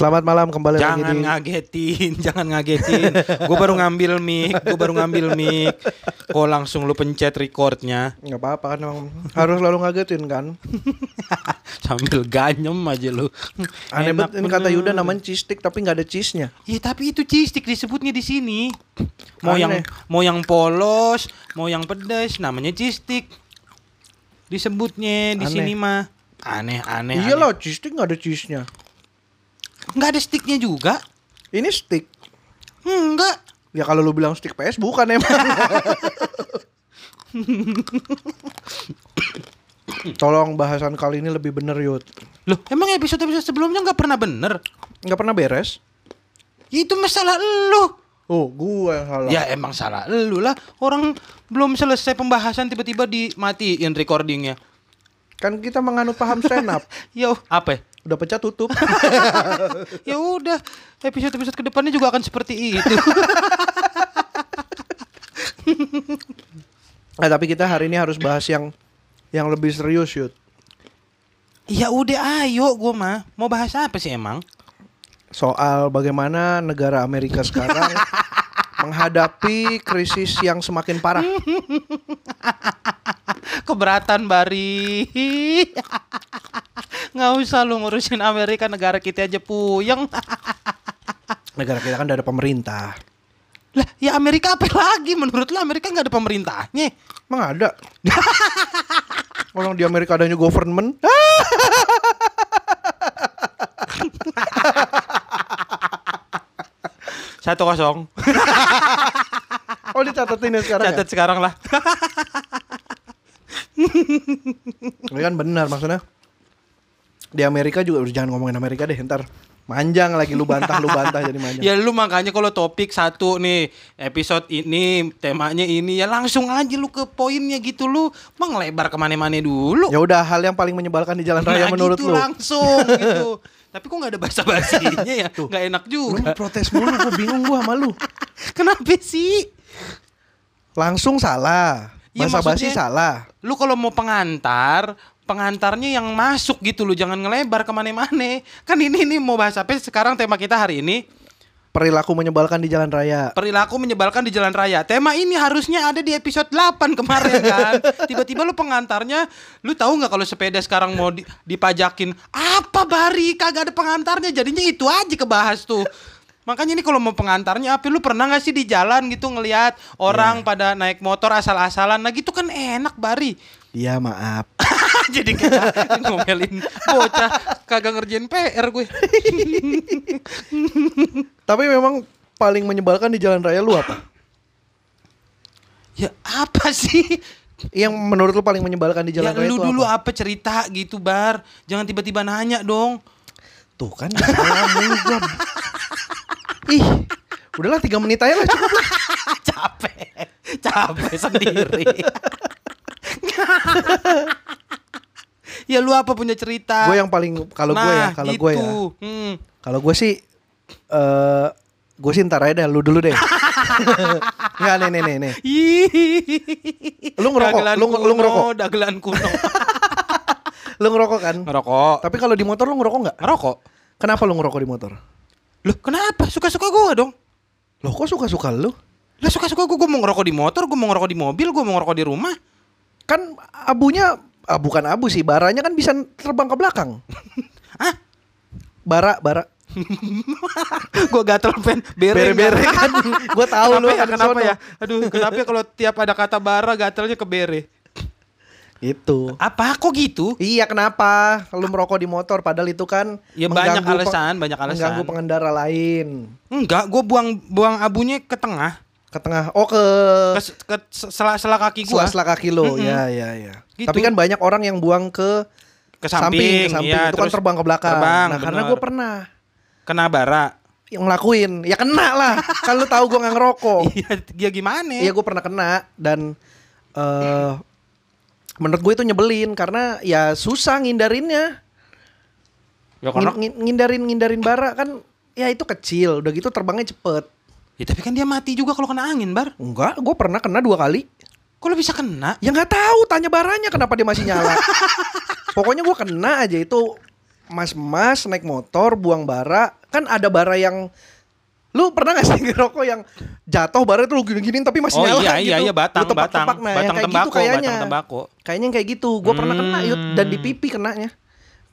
Selamat malam kembali lagi Jangan di ngagetin, jangan ngagetin. gue baru ngambil mic, gue baru ngambil mic. Kok langsung lu pencet recordnya nggak apa-apa kan emang harus selalu ngagetin kan. sambil ganyem aja lu. Aneh banget ini kata. Yuda namanya cheese stick tapi nggak ada cheese-nya. Iya tapi itu cheese stick disebutnya di sini. Mau yang Aneh. mau yang polos, mau yang pedas, namanya cheese stick. Disebutnya di Aneh. sini mah. Aneh, aneh. Iya lah cheese stick nggak ada cheese-nya. Nggak ada sticknya juga. Ini stick. Enggak. Ya kalau lu bilang stick PS bukan emang. Tolong bahasan kali ini lebih bener Yud. Loh, emang episode-episode sebelumnya nggak pernah bener? Nggak pernah beres. Itu masalah lu. Oh, gua yang salah. Ya emang salah lu lah. Orang belum selesai pembahasan tiba-tiba dimatiin recordingnya. Kan kita menganut paham stand up. Yo, apa? ya? Udah pecah tutup. Ya udah, episode-episode ke depannya juga akan seperti itu. Nah, tapi kita hari ini harus bahas yang yang lebih serius Yud. ya udah, ayo gua mah. Mau bahas apa sih emang? soal bagaimana negara Amerika sekarang menghadapi krisis yang semakin parah. Keberatan Bari. Nggak usah lu ngurusin Amerika negara kita aja puyeng. Negara kita kan udah ada pemerintah. lah, ya Amerika apa lagi? Menurut lu Amerika nggak ada pemerintahnya? Emang ada? Orang di Amerika adanya government. Satu kosong. Oh dicatetin ya sekarang Catat sekarang lah. ya? Ini kan benar maksudnya. Di Amerika juga udah jangan ngomongin Amerika deh ntar manjang lagi lu bantah lu bantah jadi manjang. Ya lu makanya kalau topik satu nih episode ini temanya ini ya langsung aja lu ke poinnya gitu lu menglebar ke mana-mana dulu. Ya udah hal yang paling menyebalkan di jalan raya Nah, menurut gitu lu. langsung gitu. Tapi kok nggak ada bahasa basinya ya? Nggak enak Lu juga. protes mulu gue bingung gua sama lu. Kenapa sih? Langsung salah. Ya, Bahasa basi salah. Lu kalau mau pengantar, pengantarnya yang masuk gitu lu jangan ngelebar ke mana-mana. Kan ini nih mau bahas apa? Sekarang tema kita hari ini Perilaku menyebalkan di jalan raya. perilaku menyebalkan di jalan raya. Tema ini harusnya ada di episode 8 kemarin kan. Tiba-tiba lu pengantarnya, lu tahu nggak kalau sepeda sekarang mau di- dipajakin? Apa Bari? Kagak ada pengantarnya. Jadinya itu aja kebahas tuh. Makanya ini kalau mau pengantarnya apa lu pernah nggak sih di jalan gitu ngelihat orang pada naik motor asal-asalan nah gitu kan enak Bari. Iya maaf. Jadi kita ngomelin bocah kagak ngerjain PR gue. Tapi memang paling menyebalkan di jalan raya lu apa? Ya apa sih? Yang menurut lu paling menyebalkan di jalan ya raya lu itu dulu apa? apa? cerita gitu bar jangan tiba-tiba nanya dong Tuh kan gua. Ih, udahlah tiga menit aja lah cukup lah. capek capek sendiri ya lu apa punya cerita Gue yang paling kalau gue ya, Nah, kalau gue ya. gitu. hmm. Kalau gue sih eh gue sih ntar aja dah, lu dulu deh. Enggak nih nih nih nih. Ih. Lu ngerokok, Dagelan lu- lu kuno, ngerokok. dagelan kuno Lu ngerokok kan? ngerokok Tapi kalau di motor lu ngerokok nggak? ngerokok Kenapa lu ngerokok di motor? Loh kenapa suka-suka gua dong Loh kok suka-suka lu? lah suka-suka gua, gua mau ngerokok di motor gua mau ngerokok di mobil gua mau ngerokok di rumah Kan abunya ah, bukan abu sih, baranya kan bisa terbang ke belakang. Hah? Bara, bara. gua gatel pen bere Bere-bere nggak? kan. Gua tahu kenapa lu ya, kenapa sono. ya aduh kenapa ya kalau tiap ada kata bara gatelnya ke bere Itu. apa kok gitu Iya kenapa? Lu merokok di motor padahal itu kan Ya, banyak alasan, banyak alasan. Mengganggu pengendara lain. enggak gua buang buang abunya ke tengah Ke tengah. Oh ke ke, ke sela-sela kaki gua sela-sela kaki lo. Ya ya ya. Gitu. Tapi kan banyak orang yang buang ke ke samping, samping, ke samping. iya, itu kan terbang ke belakang. terbang, nah, karena gue pernah kena bara yang ngelakuin. Ya kena lah. kan lu tahu gue nggak ngerokok. iya ya gimana Iya gue pernah kena dan eh menurut gue itu nyebelin karena ya susah ngindarinnya. ya karena ngin- ngindarin ngindarin bara kan ya itu kecil. Udah gitu terbangnya cepet. ya tapi kan dia mati juga kalau kena angin bar Enggak, gue pernah kena dua kali. Kok lu bisa kena? Ya nggak tahu, tanya baranya kenapa dia masih nyala. Pokoknya gue kena aja itu mas-mas naik motor buang bara. Kan ada bara yang lu pernah gak sih ngerokok yang jatuh bara itu lu gini-giniin tapi masih Oh nyala iya gitu? iya iya batang Lu batang. nah, yang batang kayak tembakau gitu kayaknya batang tembakau. kayaknya yang kayak gitu. Gue pernah kena Hmm. yut dan di pipi kenanya.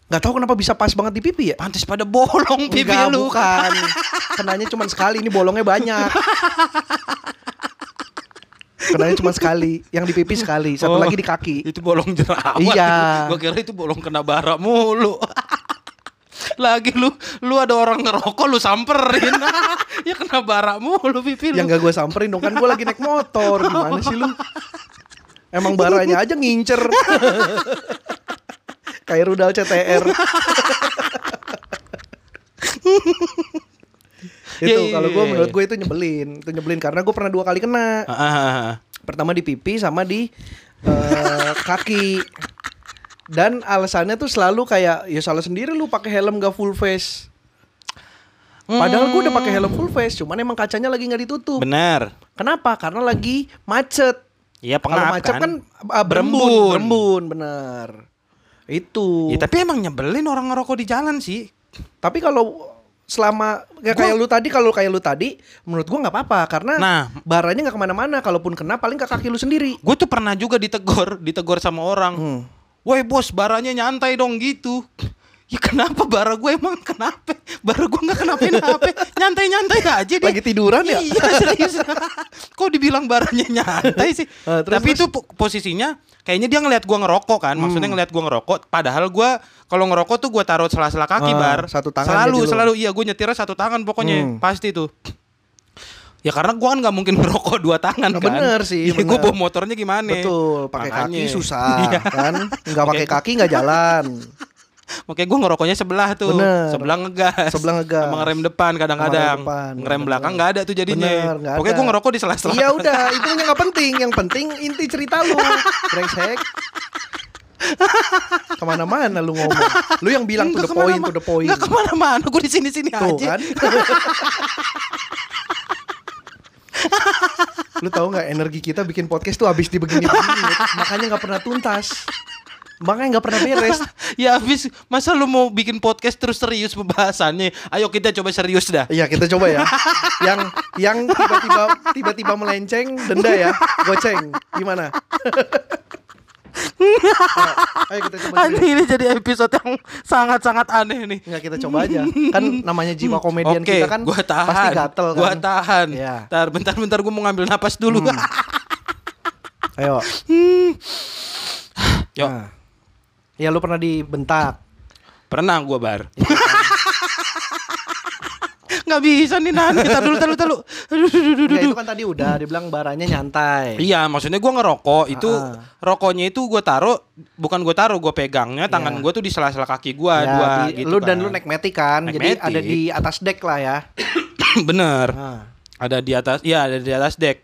Nggak tahu kenapa bisa pas banget di pipi ya? Pantes pada bolong pipi Enggak, lu. bukan. Kenanya cuma sekali ini bolongnya banyak kenanya cuma sekali yang di pipi sekali satu Oh, lagi di kaki Itu bolong jerawat. Iya. Gua kira itu bolong kena bara mulu. Lagi lu lu ada orang ngerokok lu samperin. ya kena bara mulu pipi lu. yang gak gue samperin dong kan gue lagi naik motor gimana sih lu emang baranya aja ngincer kayak rudal CTR itu Iya, iya, kalau gue iya, menurut iya. gue itu nyebelin. Itu nyebelin karena gue pernah dua kali kena. Ah, ah, ah, pertama di pipi sama di eh, kaki. Dan alasannya tuh selalu kayak ya salah sendiri lu pakai helm gak full face. Padahal gue udah pakai helm full face cuman emang kacanya lagi nggak ditutup. Bener. kenapa? Karena lagi macet. Iya kalau pengap macet kan, ah, Berembun. berembun. berembun bener itu. Ya, tapi emang nyebelin orang ngerokok di jalan sih. tapi kalau selama Gua- kayak lu tadi kalau kayak lu tadi menurut gua nggak apa-apa karena Nah. baranya nggak ke mana-mana kalaupun kena paling ke kaki lu sendiri Gue tuh pernah juga ditegur, ditegur sama orang. Hmm. Woi bos, baranya nyantai dong gitu. Ya kenapa bara gue emang kenapa? Bara gue nggak kenapa-napa. Nyantai-nyantai aja deh. Lagi tiduran ya? Iya serius. Kok dibilang baranya nyantai sih? Ah, terus, Tapi terus? itu po- posisinya kayaknya dia ngeliat gue ngerokok kan. Hmm. Maksudnya ngeliat gue ngerokok. Padahal gue kalau ngerokok tuh gue taruh sela-sela kaki Ah, bar. satu tangan Selalu lu. selalu iya gue nyetirnya satu tangan pokoknya Hmm. pasti tuh. Ya karena gua kan nggak mungkin ngerokok dua tangan Nah, kan. bener sih, Ya, bener. bawa motornya gimana? betul pakai kaki susah Iya. kan nggak pakai kaki nggak jalan Makanya gue ngerokoknya sebelah tuh, Bener. sebelah ngegas, Sebelah ngegas. sama ngerem depan kadang-kadang, ngerem bener. belakang nggak ada tuh jadinya. Bener, nggak Pokoknya gue ngerokok di sela-sela. Iya udah, itu yang nggak penting. Yang penting inti cerita lu, brengsek. Ke mana-mana lu ngomong. Lu yang bilang to the point, to the point. Nggak ke mana-mana, gue di sini-sini Tuh aja. kan. lu tahu nggak energi kita bikin podcast tuh habis di begini-begini, makanya nggak pernah tuntas. Makanya nggak pernah beres. ya habis, masa lu mau bikin podcast terus serius pembahasannya? Ayo kita coba serius dah. Iya kita coba ya. Yang yang tiba-tiba tiba-tiba melenceng denda ya, goceng. Gimana? ayo, ayo kita coba ini jadi episode yang sangat-sangat aneh nih. Enggak kita coba aja. Kan namanya jiwa komedian Oke, kita kan gua tahan. pasti gatel kan. Gua tahan. Iya. Ntar bentar-bentar gue mau ngambil napas dulu. Ayo. Yuk, Nah. Ya lu pernah dibentak. pernah gue bar. Nggak bisa nih nanti. Tar dulu, tar dulu, tar dulu. Aduh, aduh, aduh, Enggak aduh. itu kan tadi udah dibilang baranya nyantai. Iya, maksudnya gue ngerokok itu Ah. rokoknya itu gue taruh bukan gue taruh gue pegangnya tangan Iya. gue tuh di sela-sela kaki gue Ya, dua di- gitu lu dan kan. lu naik metik kan. Naik jadi metik. ada di atas deck lah ya. bener Nah. ada di atas iya ada di atas deck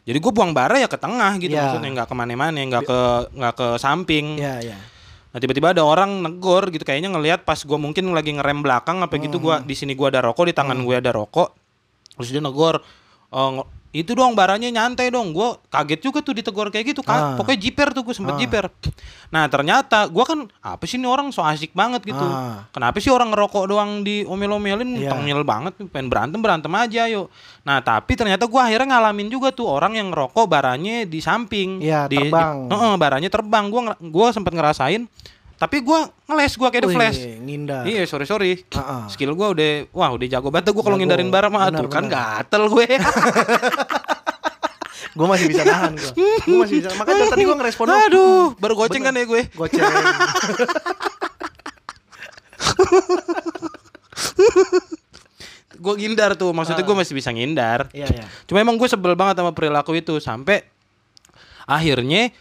jadi gue buang bara ya ke tengah gitu Iya. maksudnya nggak ke mana-mana nggak ke nggak ke samping Iya, iya. Nah tiba-tiba ada orang negor gitu kayaknya ngelihat pas gue mungkin lagi ngerem belakang apa gitu gua Hmm. di sini gua ada rokok di tangan gue ada rokok terus dia negor "Eh, itu dong baranya nyantai dong gue kaget juga tuh ditegur kayak gitu Ah. kan pokoknya jiper tuh gue sempet Ah. jiper nah ternyata gua kan apa sih ini orang so asik banget gitu Ah. kenapa sih orang ngerokok doang di omel-omelin Iya. tengil banget pengen berantem berantem aja yuk nah tapi ternyata gua akhirnya ngalamin juga tuh orang yang ngerokok baranya di samping Iya, di, terbang. di- Heeh, baranya terbang ngera- gua sempet ngerasain tapi gua ngeles gua kayak the Wih, flash ngindar. Iya sorry sorry ah. Skill gua udah Wah udah jago banget gua kalau ngindarin bara mah Tuh kan gatel gue Gue masih bisa nahan gua. Gue masih bisa. Makanya tadi gue ngerespon. Aduh Baru goceng kan ya gue Goceng. Gue ngindar tuh Maksudnya gue masih bisa ngindar Iya, iya. Cuma emang gue sebel banget sama perilaku itu Sampai Akhirnya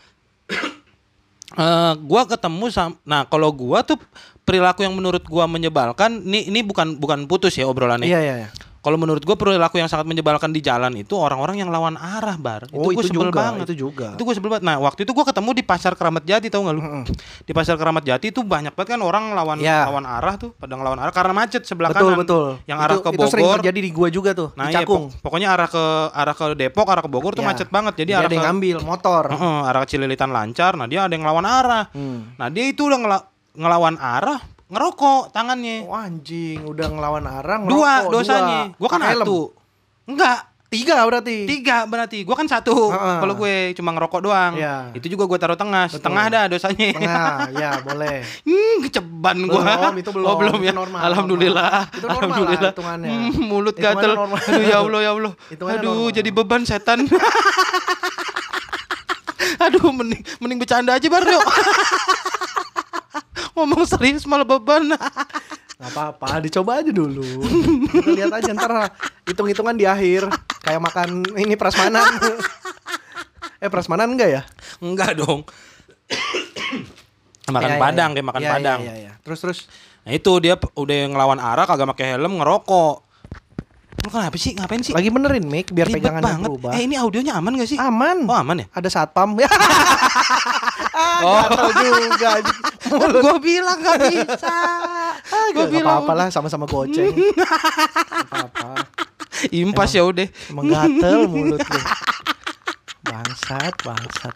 eh gua ketemu sama nah kalau gua tuh perilaku yang menurut gua menyebalkan ini ini bukan bukan putus ya obrolannya Iya, iya, iya. Kalau menurut gue perilaku yang sangat menyebalkan di jalan itu orang-orang yang lawan arah bar. Oh, gue itu sebel juga, banget. itu juga. Itu gue sebel banget. Nah waktu itu gue ketemu di pasar Keramat Jati tau gak lu? Mm-mm. Di pasar Keramat Jati itu banyak banget kan orang lawan Ya. lawan arah tuh, pada ngelawan arah karena macet sebelah Betul, kanan. betul. Yang arah Itu- ke Itu sering Bogor. terjadi di gua juga tuh, Nah di iya, pok- pokoknya arah ke arah ke Depok, arah ke Bogor tuh Ya. macet banget. Jadi Dia arah ada yang ke ngambil motor. Heeh, arah ke Cililitan lancar. Nah dia ada yang ngelawan arah. Hmm. Nah dia itu udah ngela- ngelawan arah ngerokok tangannya. Oh, anjing, udah ngelawan arang. dua ngerokok, dosanya. dua. Gua kan helm. satu. Enggak, Tiga berarti. tiga berarti. Gua kan satu. Heeh. Kalau gue cuma ngerokok doang. Iya. Itu juga gua taruh tengah. Betul. Setengah dah dosanya. Tengah, ya boleh. Hmm, keceban gua. Belum, itu belum. Oh, belum ya. normal, Alhamdulillah. normal. Itu normal lah Alhamdulillah. hitungannya. Hmm, mulut gatel. Aduh ya Allah ya Allah. Hitungannya Aduh, normal. jadi beban setan. Aduh, mending mending bercanda aja Bar, yuk. Ngomong serius malah beban. Gak apa-apa, dicoba aja dulu. Kita lihat aja ntar hitung-hitungan di akhir. Kayak makan ini prasmanan. eh prasmanan enggak ya? Enggak dong. makan Ya, ya, padang ya. kayak makan Ya, ya, padang. ya, ya. Terus terus Nah itu dia udah ngelawan arah kagak pakai helm ngerokok. Lu kenapa sih? Ngapain sih? lagi benerin mic biar Ribet pegangannya banget. berubah. Eh ini audionya aman gak sih? Aman. Oh aman ya? Ada satpam. ah, Oh. gatel juga. Gue bilang gak bisa. Gue Gak bilang apa-apa lah sama-sama goceng. Apa-apa. Impas ya udah. Emang gatel mulut lu. Bangsat, bangsat.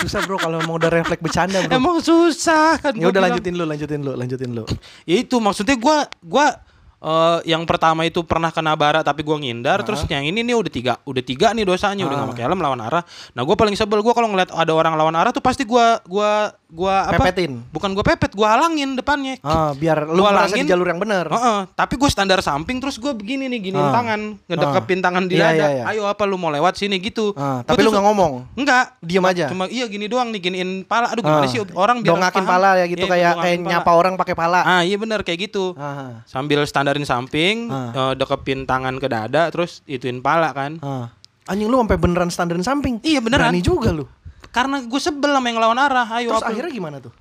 Susah bro kalau mau udah refleks bercanda bro. Emang susah kan. Ya udah bilang. lanjutin lu, lanjutin lu, lanjutin lu. Ya itu maksudnya gua gua eh, yang pertama itu pernah kena bara tapi gua ngindar terus yang ini nih udah tiga udah tiga nih dosanya udah nggak pakai helm lawan arah nah gua paling sebel gua kalau ngeliat ada orang lawan arah tuh pasti gua gua gua apa Pepetin. bukan gua pepet gua halangin depannya Ah, biar lu Gua halangin. di jalur yang benar. Heeh, tapi gue standar samping terus gue begini nih giniin Ah. tangan ngedekepin tangan di Iya, dada iya, iya. ayo apa lu mau lewat sini gitu Ah, Gua tapi lu nggak ngomong. enggak Diem aja. cuma iya gini doang nih giniin pala aduh gimana Ah. sih orang biar dongakin paham. pala ya gitu Iya, kayak kayak nyapa orang pakai pala. ah iya bener kayak gitu Ah. sambil samping Ah. eh, dekepin tangan ke dada terus ituin pala kan Ah. Anjing lu sampai beneran standarin samping. Iya, beneran. Berani juga lu. karena gue sebel sama yang lawan arah ayo Terus apa akhirnya gimana tuh?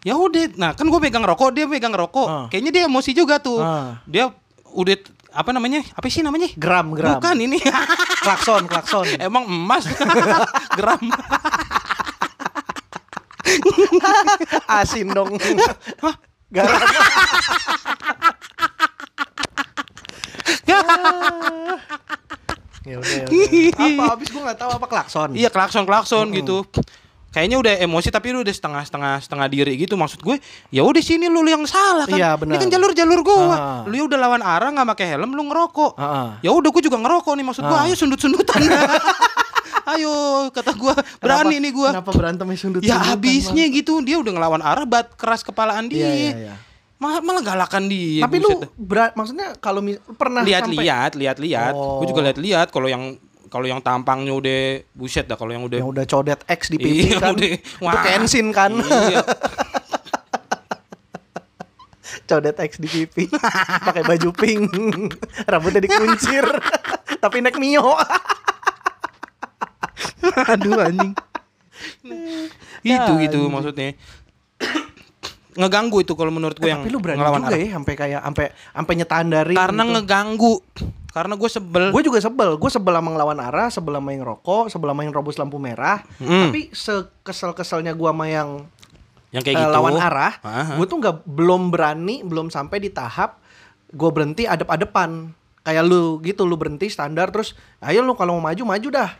ya udah nah kan gue pegang rokok dia pegang rokok Ah. kayaknya dia emosi juga tuh Ah. dia udah apa namanya apa sih namanya Gram, gram. bukan ini Klakson, klakson. emang emas gram Asin dong. Garam. ya udah, ya udah. Apa habis gua nggak tahu apa klakson. iya klakson klakson gitu kayaknya udah emosi tapi lu udah setengah setengah setengah diri gitu maksud gue ya udah sini lu yang salah kan Iya, ini benar. kan jalur jalur gua Ah. lu ya udah lawan arah nggak pakai helm lu ngerokok Ah. ya udah gue juga ngerokok nih maksud gua Ah. ayo sundut sundutan ayo kata gua berani Kenapa- nih gua Kenapa berantemnya sundut ya habisnya gitu dia udah ngelawan arah bat keras kepalaan dia Iya, iya, iya. Malah malah galakan dia Tapi lu berat maksudnya kalau pernah sampai lihat-lihat lihat-lihat Oh. gue juga lihat-lihat kalau yang kalau yang tampangnya udah buset dah kalau yang udah yang udah codet X di pipi Iya, kan. udah. Itu Wah. kensin kan. Iya. codet X di pipi. Pakai baju pink. Rambutnya dikuncir. Tapi naik Mio. aduh anjing itu Ya, gitu anjing. maksudnya ngeganggu itu kalau menurut gue yang Tapi lu berani ngelawan juga arah. ya sampai kayak sampai sampai nyetandarin karena gitu. ngeganggu karena gue sebel Gue juga sebel, gue sebel sama ngelawan arah, sebel sama yang rokok, sebel sama yang robos lampu merah. Hmm. Tapi sekesel-keselnya gue sama yang yang kayak eh, gitu lawan arah, Aha. gue tuh nggak belum berani, belum sampai di tahap gue berhenti adep-adepan. Kayak lu gitu, lu berhenti standar terus, ayo lu kalau mau maju maju dah.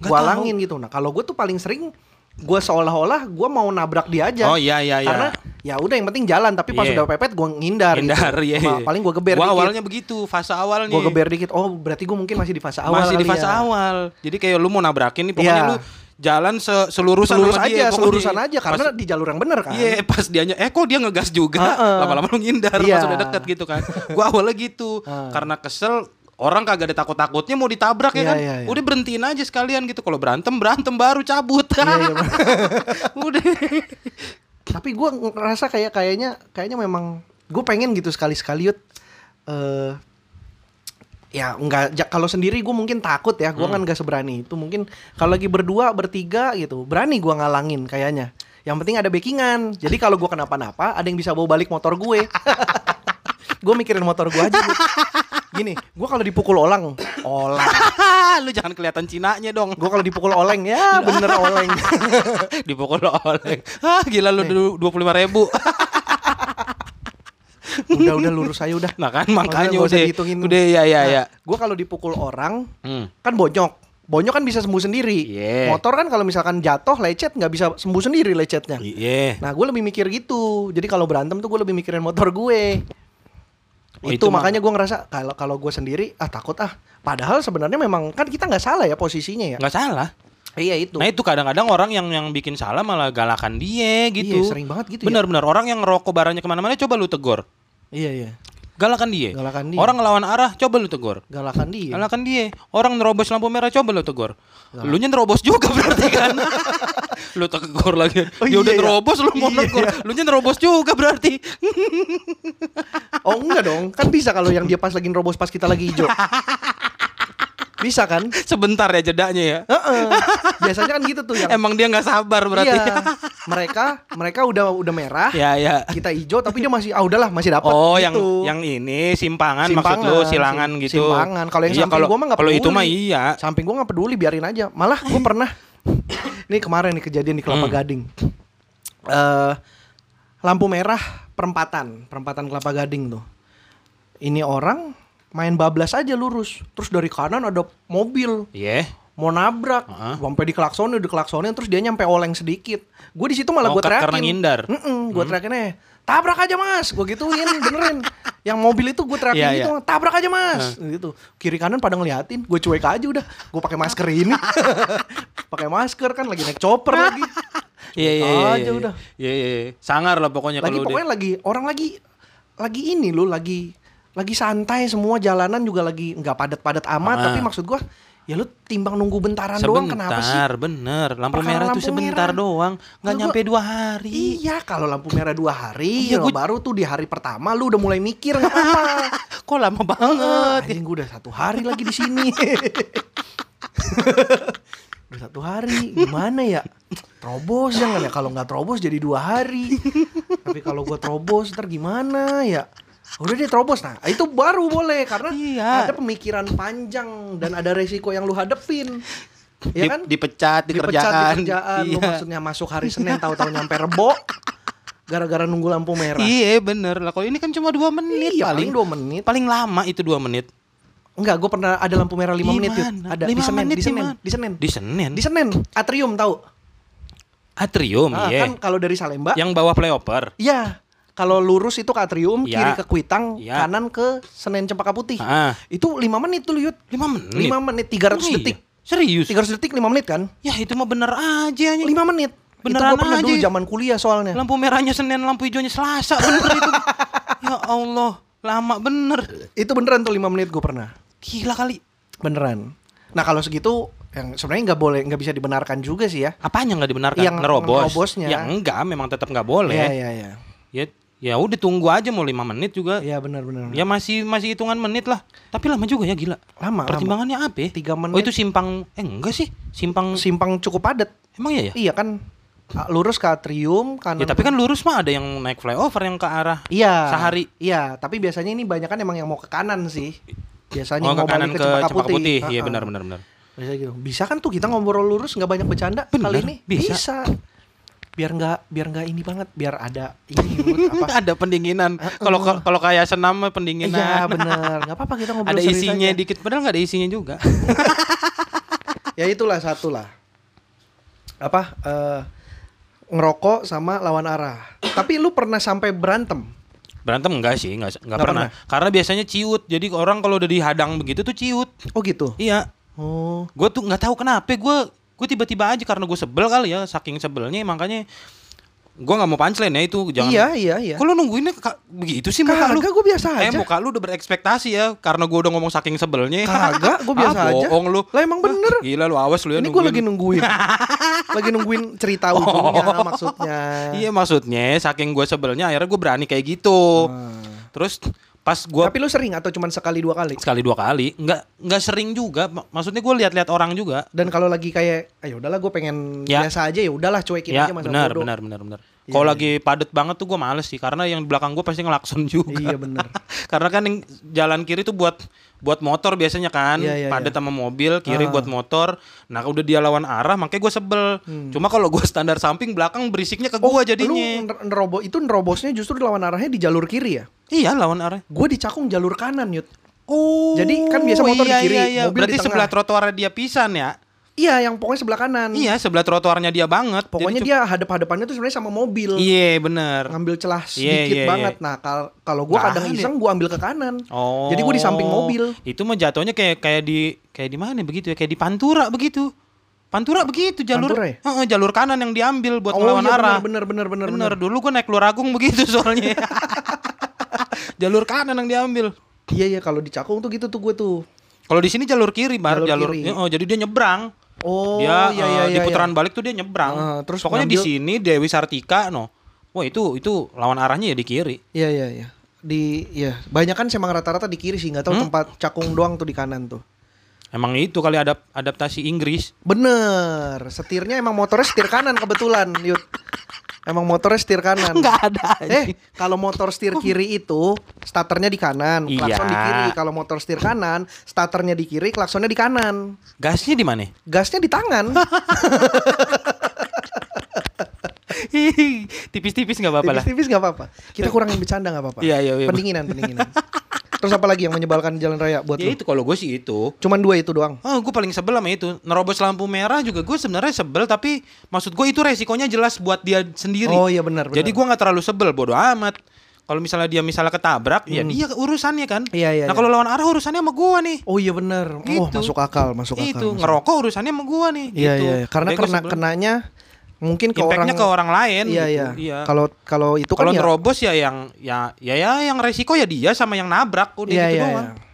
Gue tahu. alangin gitu. Nah kalau gue tuh paling sering gue seolah-olah gue mau nabrak dia aja. oh iya iya iya Karena ya udah yang penting jalan, tapi pas Iya. udah pepet gue ngindar. hindar gitu. ya Sama- Paling gue geber Gua dikit. awalnya begitu fase awalnya Gue geber dikit. Oh berarti gue mungkin masih di fase awal. masih di fase ya. awal jadi kayak lu mau nabrakin nih pokoknya Iya. lu jalan se- selurusan Selurus sama aja, dia, pokoknya. selurusan aja karena Pas- di jalur yang bener kan. Iya pas dianya eh kok dia ngegas juga lama-lama lu ngindar Iya. pas udah deket gitu kan gua awalnya gitu Heeh. karena kesel orang kagak ada takut-takutnya mau ditabrak ya Iya, kan? iya, iya. udah berhentiin aja sekalian gitu. Kalau berantem berantem baru cabut. Iya, iya, udah. Tapi gue ngerasa kayak kayaknya kayaknya memang gue pengen gitu sekali-sekali yut. eh ya nggak ja- kalau sendiri gue mungkin takut ya. Gue Hmm. kan gak seberani itu. Mungkin kalau lagi berdua bertiga gitu berani gue ngalangin kayaknya. Yang penting ada backingan. Jadi kalau gue kenapa-napa ada yang bisa bawa balik motor gue. Gue mikirin motor gue aja. Gini gue kalau dipukul orang olang lu jangan kelihatan cinanya dong gue kalau dipukul oleng ya bener oleng dipukul oleh ah gila lu dua puluh lima ribu udah udah lurus aja udah nah kan makanya udah dihitungin. udah ya ya Nah, ya gue kalau dipukul orang Hmm. kan bonyok Bonyok kan bisa sembuh sendiri. Iya. Motor kan kalau misalkan jatuh lecet nggak bisa sembuh sendiri lecetnya. Iya. Nah, gue lebih mikir gitu. Jadi kalau berantem tuh gue lebih mikirin motor gue. Oh, itu, itu makanya gue ngerasa kalau kalau gue sendiri ah takut ah. Padahal sebenarnya memang kan kita nggak salah ya posisinya ya. Nggak salah. Iya itu. Nah itu kadang-kadang orang yang yang bikin salah malah galakan dia gitu. Iya, sering banget gitu ya. Benar-benar orang yang ngerokok barangnya ke mana-mana coba lu tegur. Iya iya. Galakan dia. Galakan dia. Orang ngelawan arah coba lu tegur. Galakan dia. Galakan dia. Orang nerobos lampu merah coba lu tegur. Lu nya nerobos juga berarti kan. lu tegur lagi. Oh, Dia udah iya ya? nerobos lu mau Iya. negur. Lu nya nerobos juga berarti. Oh enggak dong, kan bisa kalau yang dia pas lagi nerobos pas kita lagi hijau. bisa kan? Sebentar ya jedanya ya. Heeh. Biasanya kan gitu tuh yang Emang dia nggak sabar berarti. Iya. mereka mereka udah udah merah, ya ya. kita hijau tapi dia masih ah udahlah masih dapat Oh, yang gitu. yang ini simpangan, maksud Simpangan, lu silangan sim- gitu. simpangan. Kalau yang Iya, samping gua mah nggak Kalau itu peduli. mah iya. Samping gua nggak peduli biarin aja. Malah gua pernah Nih kemarin nih kejadian di Kelapa Hmm. Gading. Eh lampu merah perempatan, perempatan Kelapa Gading tuh. Ini orang main bablas aja lurus. Terus dari kanan ada mobil Iya. mau nabrak, Heeh. sampai dikelaksonin, dikelaksonin terus dia nyampe oleng sedikit. Gue di situ malah Oh, gue teriakin. karena ngindar. Hmm. gue teriakin aja, tabrak aja mas, gue gituin, benerin. Yang mobil itu gue teriakin Iya, gitu, iya. tabrak aja mas, gitu. Kiri kanan pada ngeliatin, gue cuek aja udah. Gue pakai masker ini, pakai masker kan lagi naik chopper lagi. Iya iya Cuek iya. aja iya. udah. Iya iya. iya. Sangar lah pokoknya Lagi kalau udah. pokoknya lagi orang lagi lagi ini loh, lagi lagi santai semua jalanan juga lagi nggak padat-padat amat, Ah. tapi maksud gue ya lu timbang nunggu bentaran doang kenapa sih? Sebentar, bener. Lampu Perkara merah tuh lampu sebentar merah. doang, nggak nyampe gua- dua hari. Iya, kalau lampu merah dua hari, Iya, lo gua- baru tuh di hari pertama lu udah mulai mikir nggak apa-apa. Kok lama banget? Anjing gue udah satu hari lagi di sini. udah satu hari, gimana ya? Terobos jangan ya? Kalau nggak terobos jadi dua hari. Tapi kalau gue terobos ntar gimana ya? Udah deh terobos nah itu baru boleh karena Iya. ada pemikiran panjang dan ada resiko yang lu hadepin. Ya kan? dipecat di dipecat kerjaan. di kerjaan lu Iya. maksudnya masuk hari Senin tahu-tahu nyampe Rebo gara-gara nunggu lampu merah. Iya bener lah. Kalau ini kan cuma dua menit Iya, paling. paling 2 menit. Paling lama itu dua menit. Enggak, gue pernah ada lampu merah 5 menit. Gimana? Ada di Senin, menit di Senin, di Senin. Di Senin. Di Senin, Atrium tahu? Atrium, Ah, iya. kan kalau dari Salemba, Yang bawah playoper. iya. Kalau lurus itu ke Atrium, Iya. kiri ke Kuitang, Iya. kanan ke Senen Cempaka Putih. Ah. Itu 5 menit tuh, Yud. Lima menit. 5 menit 300 Oh, iya. detik. Serius? 300 detik 5 menit kan? Ya itu mah bener aja nih. 5 menit. Beneran itu gue pernah aja. dulu zaman kuliah soalnya. Lampu merahnya Senin, lampu hijaunya Selasa, bener itu. ya Allah, lama bener. Itu beneran tuh 5 menit gue pernah. Gila kali. Beneran. Nah, kalau segitu yang sebenarnya nggak boleh nggak bisa dibenarkan juga sih ya. Apanya nggak dibenarkan? Yang Nerobos. nerobosnya. Ya enggak, memang tetap nggak boleh. Iya, iya, iya. Ya, ya udah tunggu aja mau lima menit juga. Iya, benar-benar. Ya masih masih hitungan menit lah. Tapi lama juga ya gila. Lama, Pertimbangannya apa? ya? Tiga menit. Oh itu simpang eh enggak sih? Simpang Simpang cukup padat. emang iya ya? Iya kan lurus ke atrium kanan. Ya tapi kan lurus mah ada yang naik flyover yang ke arah iya sehari. Iya, tapi biasanya ini banyak kan emang yang mau ke kanan sih. Biasanya Oh ke mau kanan balik ke Cempaka Cempaka Putih. Iya benar benar benar. Bisa gitu. Bisa kan tuh kita ngobrol lurus nggak banyak bercanda Bener, kali ini? bisa. Biar nggak biar nggak ini banget, biar ada ini apa? ada pendinginan. Kalau kalau kayak senam pendinginan. Iya bener, nggak apa-apa kita ngobrol ada isinya aja. dikit padahal nggak ada isinya juga. Ya itulah satu lah. Apa? eh, ngerokok sama lawan arah. Tapi lu pernah sampai berantem? Berantem enggak sih, enggak, enggak, Nggak pernah. Karena biasanya ciut. Jadi orang kalau udah dihadang begitu tuh ciut. Oh gitu. Iya. Oh. Gue tuh nggak tahu kenapa gue gue tiba-tiba aja karena gue sebel kali ya saking sebelnya makanya gue nggak mau punchline ya itu jangan Iya iya iya. Lu nungguinnya ka- begitu sih muka lu? Kagak, gue biasa Eh aja. muka lu udah berekspektasi ya karena gue udah ngomong saking sebelnya. Kagak, gue biasa ah, aja. bohong lu. Lah emang bener. Gila lu awas lu ya Ini gue lagi nungguin. lagi nungguin cerita ujungnya maksudnya. Iya maksudnya saking gue sebelnya akhirnya gue berani kayak gitu. Hmm. Terus pas gue Tapi lu sering atau cuman sekali dua kali? sekali dua kali nggak nggak sering juga Ma- maksudnya gue lihat-lihat orang juga Dan kalau lagi kayak, ayo udahlah gue pengen Ya. biasa aja ya udahlah cuekin ya aja masa benar bodoh. benar benar benar kalau iya. lagi padet banget tuh gue males sih karena yang di belakang gue pasti ngelakson juga Iya bener. karena kan yang jalan kiri tuh buat buat motor biasanya kan Iya, iya, padet iya. sama mobil kiri Ah. buat motor nah udah dia lawan arah makanya gue sebel cuma kalau gue standar samping belakang berisiknya ke gue Hmm. Oh, Lu jadinya ner- nerobo itu nerobosnya justru lawan arahnya di jalur kiri ya? iya lawan arah Gue di Cakung jalur kanan Yud. Oh. Jadi kan biasa motor di iya, kiri, iya, iya. mobil Berarti di tengah. sebelah trotoar dia pisan ya? Iya, yang pokoknya sebelah kanan. Iya, sebelah trotoarnya dia banget. Pokoknya Jadi dia hadap-hadapannya tuh sebenarnya sama mobil. Iya, bener. Ngambil celah Iya, sedikit iya, banget. iya. Nah, kal- kalau gua Nggak kadang ada. iseng gua ambil ke kanan. Oh. Jadi gua di samping mobil. Itu mah jatuhnya kayak kayak di kayak di mana begitu ya? Kayak di Pantura begitu. Pantura begitu jalur Pantura ya? Heeh, jalur kanan yang diambil buat oh melawan iya arah. bener bener bener Bener, dulu gua naik Luar Agung begitu soalnya. jalur kanan yang diambil. Iya iya kalau di Cakung tuh gitu tuh gue tuh. Kalau di sini jalur kiri, bar Jalur jalur. kiri. Oh, jadi dia nyebrang. Oh dia iya eh, iya di iya. putaran balik tuh dia nyebrang. Ah, terus pokoknya di ngambil- sini Dewi Sartika no. Wah, itu itu lawan arahnya ya di kiri. Iya iya iya. Di ya, banyak kan emang rata-rata di kiri sih, nggak tahu Hmm? tempat Cakung doang tuh di kanan tuh. Emang itu kali adap adaptasi Inggris. Bener, setirnya emang motornya setir kanan kebetulan, Yud. Emang motornya setir kanan. Enggak ada. Eh, kalau motor setir kiri itu starternya di kanan, klakson Iya. di kiri. Kalau motor setir kanan, starternya di kiri, klaksonnya di kanan. Gasnya di mana? Gasnya di tangan. Tipis-tipis nggak apa-apa lah. Tipis-tipis nggak apa-apa. Kita kurangin bercanda nggak apa-apa. Iya, iya, iya. Pendinginan, pendinginan. Terus apa lagi yang menyebalkan di jalan raya buat Ya lu? itu kalau gue sih itu. Cuman dua itu doang. Oh, gue paling sebel sama itu. Nerobos lampu merah juga gue sebenarnya sebel, tapi maksud gue itu resikonya jelas buat dia sendiri. Oh iya benar. Jadi gue nggak terlalu sebel, bodoh amat. Kalau misalnya dia misalnya ketabrak, ya dia urusannya kan. Hmm. Iya, iya, Nah iya. kalau lawan arah urusannya sama gua nih. Oh iya benar. Oh Gitu. masuk akal, masuk akal. itu masuk ngerokok urusannya sama gua nih. Iya gitu. iya, iya. karena kena sebel. kenanya mungkin ke Impactnya orang ke orang lain. Iya gitu. iya. Kalau kalau itu kan kalau ya nerobos ya yang ya ya ya yang resiko ya dia sama yang nabrak udah Iya gitu iya. doang. iya.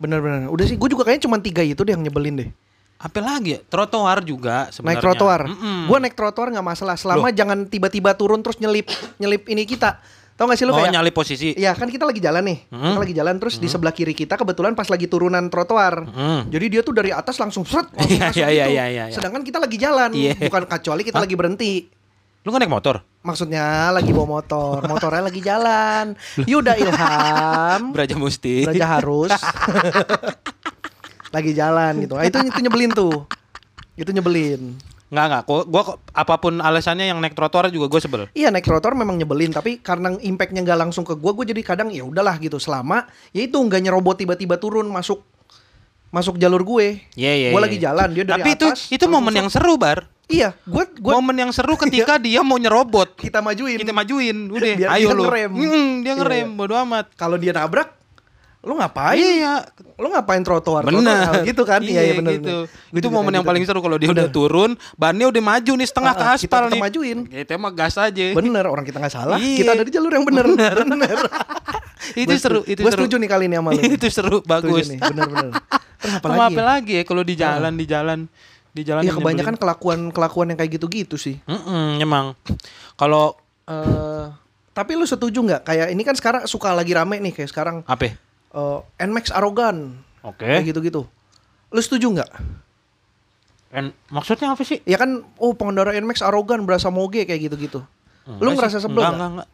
Bener-bener. Udah sih, gue juga kayaknya cuma tiga itu deh yang nyebelin deh. Apa lagi ya? Trotoar juga sebenarnya. Naik trotoar. Mm-mm. Gue naik trotoar nggak masalah, selama jangan tiba-tiba turun terus nyelip nyelip ini kita. Tahu gak sih lu oh, kayak? nyalip posisi. Iya kan kita lagi jalan nih, Hmm. kita lagi jalan terus di sebelah kiri kita kebetulan pas lagi turunan trotoar. Hmm. Jadi dia tuh dari atas langsung seret, langsung Iya, masuk iya, gitu. iya, iya, iya. Sedangkan kita lagi jalan, Iya. bukan kecuali kita lagi berhenti. Lu kan naik motor? Maksudnya lagi bawa motor, motornya lagi jalan. Yuda Ilham, Beraja Musti. Raja harus lagi jalan gitu. Nah, itu itu nyebelin tuh. Itu nyebelin. Nggak nggak. Gua, gua kok- apa pun alasannya yang naik trotoar juga gue sebel. Iya naik trotoar memang nyebelin tapi karena impactnya nggak langsung ke gua, gue jadi kadang ya udahlah gitu selama ya itu nggak nyerobot tiba-tiba turun masuk masuk jalur gue. Iya iya. Gue iya. lagi jalan dia dari Tapi itu atas. itu langsung momen yang seru bar. iya gue gue Momen yang seru ketika dia mau nyerobot. kita majuin. Kita majuin, udah. Biar ayo dia lu. ngerem. Mm, dia Iya, ngerem, iya. bodo amat. Kalau dia nabrak, lu ngapain? Iya, Lu ngapain trotoar? bener. Trotoar, gitu kan? Iya, iya bener. gitu. bener. Gua Itu juga momen kayak yang gitu paling seru kalau dia Bener. udah turun, bannya udah maju nih setengah Ah, ke ah, aspal kita- kita nih. majuin. Kita mah gas aja. Bener orang kita nggak salah. Iya. Kita ada di jalur yang bener. Bener. itu seru, itu seru. setuju nih kali ini sama lu. itu seru, bagus. Setuju nih, bener-bener. Terus apa lagi? apa ya? lagi ya kalau di jalan, di jalan, di jalan. Yang kebanyakan kelakuan-kelakuan yang kayak gitu-gitu sih. emang. Kalau eh tapi lu setuju nggak? Kayak ini kan sekarang suka lagi rame nih kayak sekarang apa? Eh Nmax arogan Oke. kayak gitu-gitu. Lu setuju nggak? En- maksudnya apa sih? Ya kan, oh pengendara Nmax arogan berasa moge kayak gitu-gitu. Lu ngerasa sebel Enggak, nggak? enggak, enggak.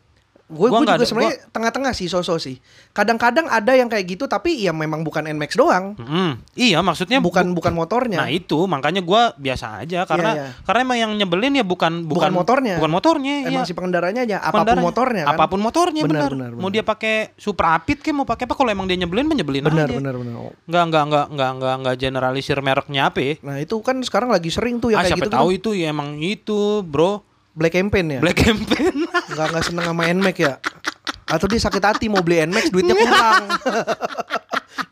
Gue gue juga sebenarnya tengah-tengah sih sosok sih. Kadang-kadang ada yang kayak gitu tapi ya memang bukan Nmax doang. Mm-mm. Iya, maksudnya Bukan bukan motornya. Nah itu makanya gua biasa aja karena iya. karena emang yang nyebelin ya bukan Bukan motornya. bukan motornya Emang ya. si pengendaranya aja apa pun Pengendaranya. motornya kan. apa pun motornya Benar, benar, benar, mau benar. dia pakai Supra Apit kayak mau pakai apa kalau emang dia nyebelin mah nyebelin Benar aja benar benar. nggak nggak nggak nggak nggak nggak generalisir mereknya apa ya. Nah, itu kan sekarang lagi sering tuh yang ah kayak siapa gitu. tahu itu ya emang itu bro Black campaign ya. Black campaign Nggak nggak seneng sama Nmax ya. Atau dia sakit hati mau beli Nmax duitnya kurang.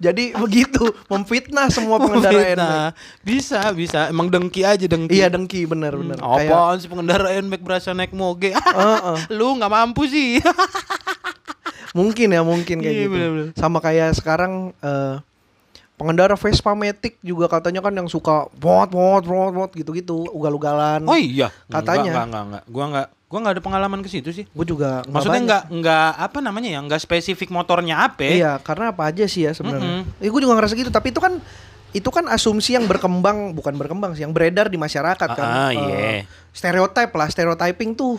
Jadi begitu memfitnah semua pengendara Nmax. Bisa bisa emang dengki aja dengki Iya dengki bener bener. Hmm, apaan sih pengendara NMAX berasa naik moge Heeh. lu nggak mampu sih Mungkin ya mungkin kayak Iya, gitu. bener-bener. Sama kayak sekarang eh, pengendara Vespa Matic juga katanya kan yang suka bot bot bot bot gitu-gitu ugal-ugalan. Oh iya, Katanya. Enggak, enggak, enggak. Gua enggak gua enggak ada pengalaman ke situ sih. Gue juga nggak Maksudnya enggak enggak apa namanya ya? Enggak spesifik motornya apa? Iya, karena apa aja sih ya sebenarnya. Mm-mm. Eh, gue juga ngerasa gitu, tapi itu kan itu kan asumsi yang berkembang, bukan berkembang sih, yang beredar di masyarakat kan. Ah, Eh, iya. stereotype lah, stereotyping tuh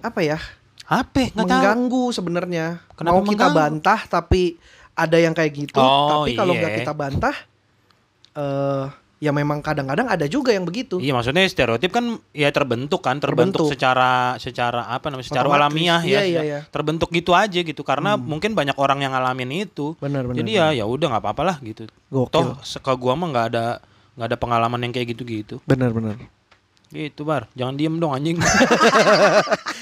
apa ya? Apa? Enggak mengganggu sebenarnya. Kenapa Mau kita mengganggu? bantah tapi ada yang kayak gitu, Oh, tapi kalau iya. nggak kita bantah eh ya memang kadang-kadang ada juga yang begitu. Iya maksudnya stereotip kan ya terbentuk kan terbentuk, Terbentuk. secara secara apa namanya secara Otomatis. alamiah ya Iya, iya, iya. terbentuk gitu aja gitu karena mungkin banyak orang yang ngalamin itu Benar, benar, jadi ya ya udah nggak apa-apa lah gitu Gokil. toh seka gua mah nggak ada nggak ada pengalaman yang kayak gitu-gitu Benar-benar. Gitu bar jangan diem dong anjing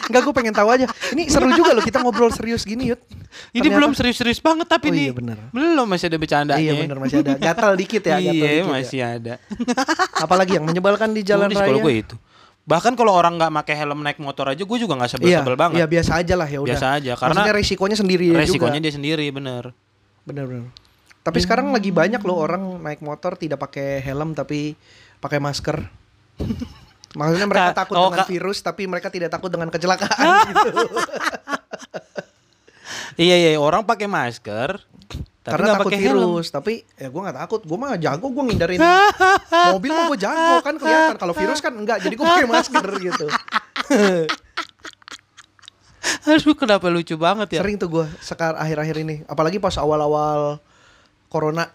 Enggak gue pengen tahu aja. Ini seru juga loh kita ngobrol serius gini, Yud. ini Ternyata- belum serius-serius banget tapi Oh nih iya, benar. belum masih ada bercandanya Iya benar masih ada. Gatal dikit ya, gatal iya dikit ya. masih ada Apalagi yang menyebalkan di jalan Udah, raya. gue itu bahkan kalau orang nggak pakai helm naik motor aja gue juga nggak sebel Iya, banget iya biasa aja lah ya udah. Biasa aja, karena Maksudnya resikonya sendiri resikonya juga. dia sendiri bener Benar-benar. Tapi sekarang lagi banyak loh orang naik motor tidak pakai helm tapi pakai masker. Maksudnya mereka Ka- takut oh, dengan virus tapi mereka tidak takut dengan kecelakaan gitu. Iya iya orang pakai masker tapi Karena takut helm. virus, tapi ya gue nggak takut. Gue mah jago, gue ngindarin mobil mah gue jago kan kelihatan. Kalau virus kan enggak, jadi gue pakai masker gitu. Aduh kenapa lucu banget ya? Sering tuh gue sekarang akhir-akhir ini, apalagi pas awal-awal corona.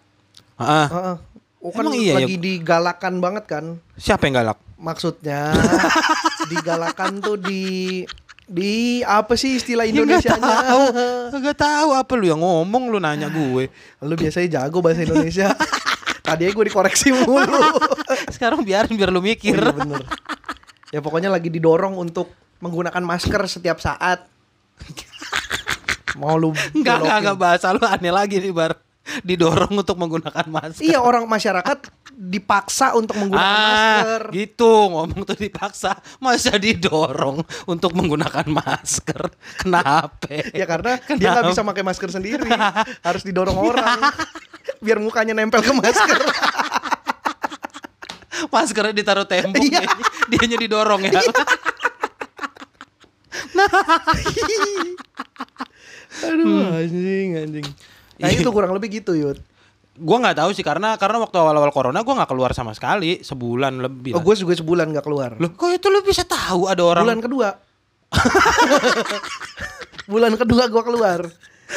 Ah, Heeh. Oh, kan Emang iya ya? lagi digalakan banget kan. siapa yang galak? Maksudnya digalakan tuh di di apa sih istilah Ya, nggak Indonesianya? tahu. Gak tahu apa lu yang ngomong lu nanya gue. Lu biasanya jago bahasa Indonesia. Tadi gue dikoreksi mulu. Sekarang biarin biar lu mikir. Oh, iya bener. Ya pokoknya lagi didorong untuk menggunakan masker setiap saat. Mau lu belokin. enggak bahasa lu aneh lagi nih bar. Didorong untuk menggunakan masker. Iya orang masyarakat dipaksa untuk menggunakan masker. Ah, gitu ngomong tuh dipaksa. Masa didorong untuk menggunakan masker? Kenapa? Ya karena dia nggak bisa pakai masker sendiri, harus didorong orang biar mukanya nempel ke masker. Maskernya ditaruh tembok, Iya. dianya, dianya didorong ya. Aduh anjing anjing. Nah Iya. itu kurang lebih gitu Yud. Gua nggak tahu sih karena karena waktu awal-awal corona gua nggak keluar sama sekali sebulan lebih. Oh gue juga sebulan nggak keluar. Loh, kok itu lu bisa tahu ada orang Bulan kedua. bulan kedua gue keluar.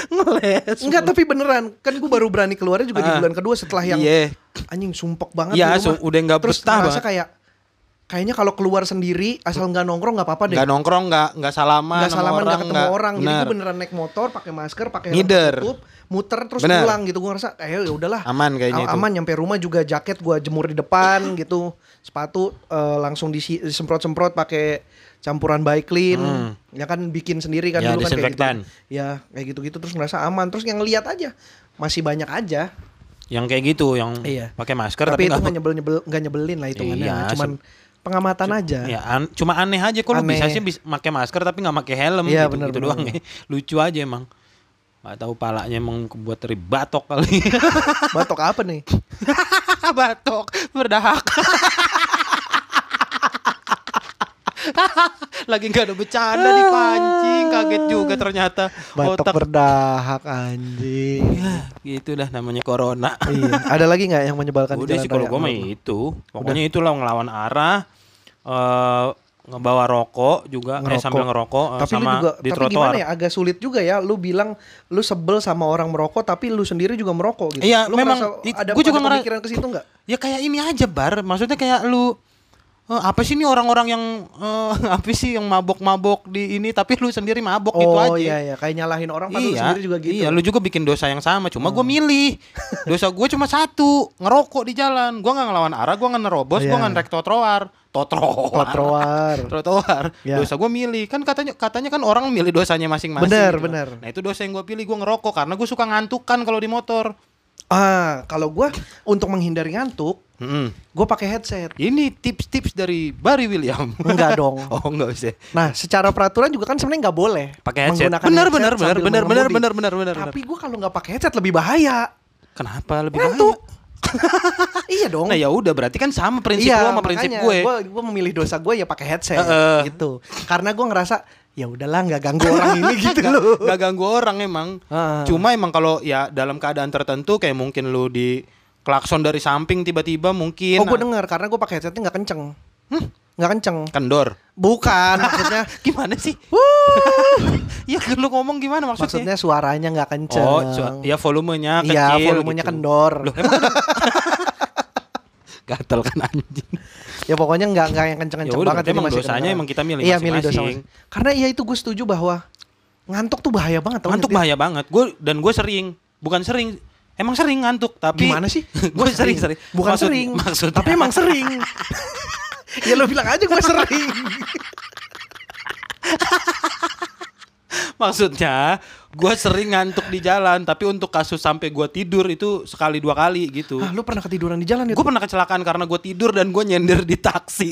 ngeles? Enggak tapi beneran kan gue baru berani keluarnya juga di Ah. bulan kedua setelah yang Iya. anjing sumpek banget Iya, di udah nggak terus betah ngerasa banget. kayak kayaknya kalau keluar sendiri asal nggak nongkrong nggak apa-apa deh. Nggak nongkrong, nggak nggak salaman, nggak salaman nggak ketemu nggak- orang. Jadi benar. gue beneran naik motor pakai masker pakai helm tertutup muter terus Bener. pulang gitu. Gue ngerasa kayak ya udahlah. Aman kayaknya A- itu. aman. Nyampe rumah juga jaket gue jemur di depan gitu. Sepatu eh, langsung disemprot-semprot pakai campuran by clean ya kan bikin sendiri kan Hmm. Ya, dulu kan kayak gitu. ya kayak gitu-gitu. Terus ngerasa aman. Terus yang lihat aja masih banyak aja. Yang kayak gitu, yang Iya. pakai masker tapi, tapi, itu nggak nyebel nyebel nggak nyebelin lah hitungannya. Iya, cuman pengamatan aja Ya, an- cuma aneh aja kok lu Aneh. bisa sih bis- pakai masker tapi nggak pakai helm Iya, gitu, benar, gitu benar, doang ya. Lucu aja emang. Gak tahu palanya emang kebuat dari batok kali. batok apa nih batok berdahak. Lagi nggak ada bercanda dipancing, kaget juga ternyata. batok Otak berdahak anjing Ya, gitu dah namanya corona. iya. Ada lagi nggak yang menyebalkan di Udah sih kalau gue mah itu. Pokoknya itulah ngelawan arah eh ngebawa rokok juga eh sambil ngerokok eh, tapi sama lu juga di tapi trotoar. gimana ya agak sulit juga ya lu bilang lu sebel sama orang merokok tapi lu sendiri juga merokok gitu Iya, lu memang ada, gua juga ada pemikiran ke situ nggak Ya kayak ini aja bar, maksudnya kayak lu eh, apa sih ini orang-orang yang eh, apa sih yang mabok-mabok di ini tapi lu sendiri mabok gitu aja. oh iya iya kayak nyalahin orang padahal lu Iya, sendiri juga gitu Oh. iya, lu juga bikin dosa yang sama. Cuma gue milih, dosa gue cuma satu, ngerokok di jalan. Gue nggak ngelawan arah, gue nggak nerobos, gue Iya. nggak ngerek trotoar, totroar, trotoar trotoar. Ya. Dosa gue milih, kan katanya katanya kan orang milih dosanya masing-masing. Benar, gitu. benar. Nah itu dosa yang gue pilih, gue ngerokok karena gue suka ngantuk kan kalau di motor. ah kalau gua untuk menghindari ngantuk Mm-mm. gue pakai headset Ini tips-tips dari Barry William. enggak dong Oh enggak usah. Nah, secara peraturan juga kan sebenarnya nggak boleh Pakai headset. menggunakan Benar, benar, benar, benar, benar, benar, benar, benar, Tapi gue kalau nggak pakai headset lebih bahaya. Kenapa lebih Ngantuk. bahaya? iya dong. Nah ya udah berarti kan sama prinsip iya, lu sama prinsip gue. Gue gue memilih dosa gue ya pakai headset Heeh. gitu. Karena gue ngerasa ya udahlah nggak ganggu orang ini gitu Gak, loh. gak ganggu orang emang. Ah. Cuma emang kalau ya dalam keadaan tertentu kayak mungkin lu di klakson dari samping tiba-tiba mungkin Oh gue dengar karena gue pakai headsetnya nggak kenceng. Nggak kenceng. kendor. Bukan maksudnya. Gimana sih? ya lu ngomong gimana maksudnya? maksudnya suaranya nggak kenceng. Oh, su- ya volumenya Iya, kecil. volumenya gitu. kendor. Loh, emang Gatel kan anjing. Ya pokoknya nggak nggak yang kenceng-kenceng Ya banget. emang masih dosanya kedengeran. emang kita milih Iya milih dosa masing-masing. masing. Karena iya itu gue setuju bahwa ngantuk tuh bahaya banget. Ngantuk bahaya banget. Gue dan gue sering, bukan sering, emang sering ngantuk tapi Gimana sih? gue sering sering. Bukan Maksud- sering. Maksudnya Tapi emang sering. ya lo bilang aja gue sering. Maksudnya gue sering ngantuk di jalan tapi untuk kasus sampai gue tidur itu sekali dua kali gitu. ah, lu pernah ketiduran di jalan ya? Gue pernah kecelakaan karena gue tidur dan gue nyender di taksi.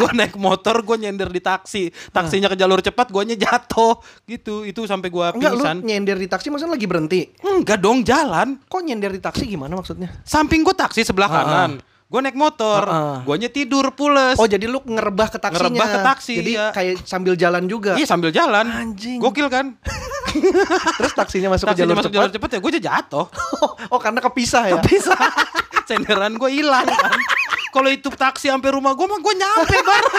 Gue naik motor, gue nyender di taksi. Taksinya ke jalur cepat, gue jatuh gitu. Itu sampai gue Enggak, lu pingsan. nyender di taksi maksudnya lagi berhenti. Enggak dong, jalan. Kok nyender di taksi gimana maksudnya? Samping gue taksi sebelah Ah, kanan. Gue naik motor, Ah, ah. guanya tidur pules. Oh jadi lu ngerebah ke taksinya. Ngerebah ke taksi, Jadi iya. kayak sambil jalan juga. Iya sambil jalan. Anjing. Gokil kan? Terus taksinya masuk ke Taksinya jalur masuk cepat. jalur cepet ya gue jatuh. oh karena kepisah ya. Bisa. Senderan gue hilang kan. Kalau itu taksi sampai rumah gue mah gue nyampe baru.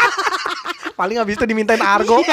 Paling habis itu dimintain argo.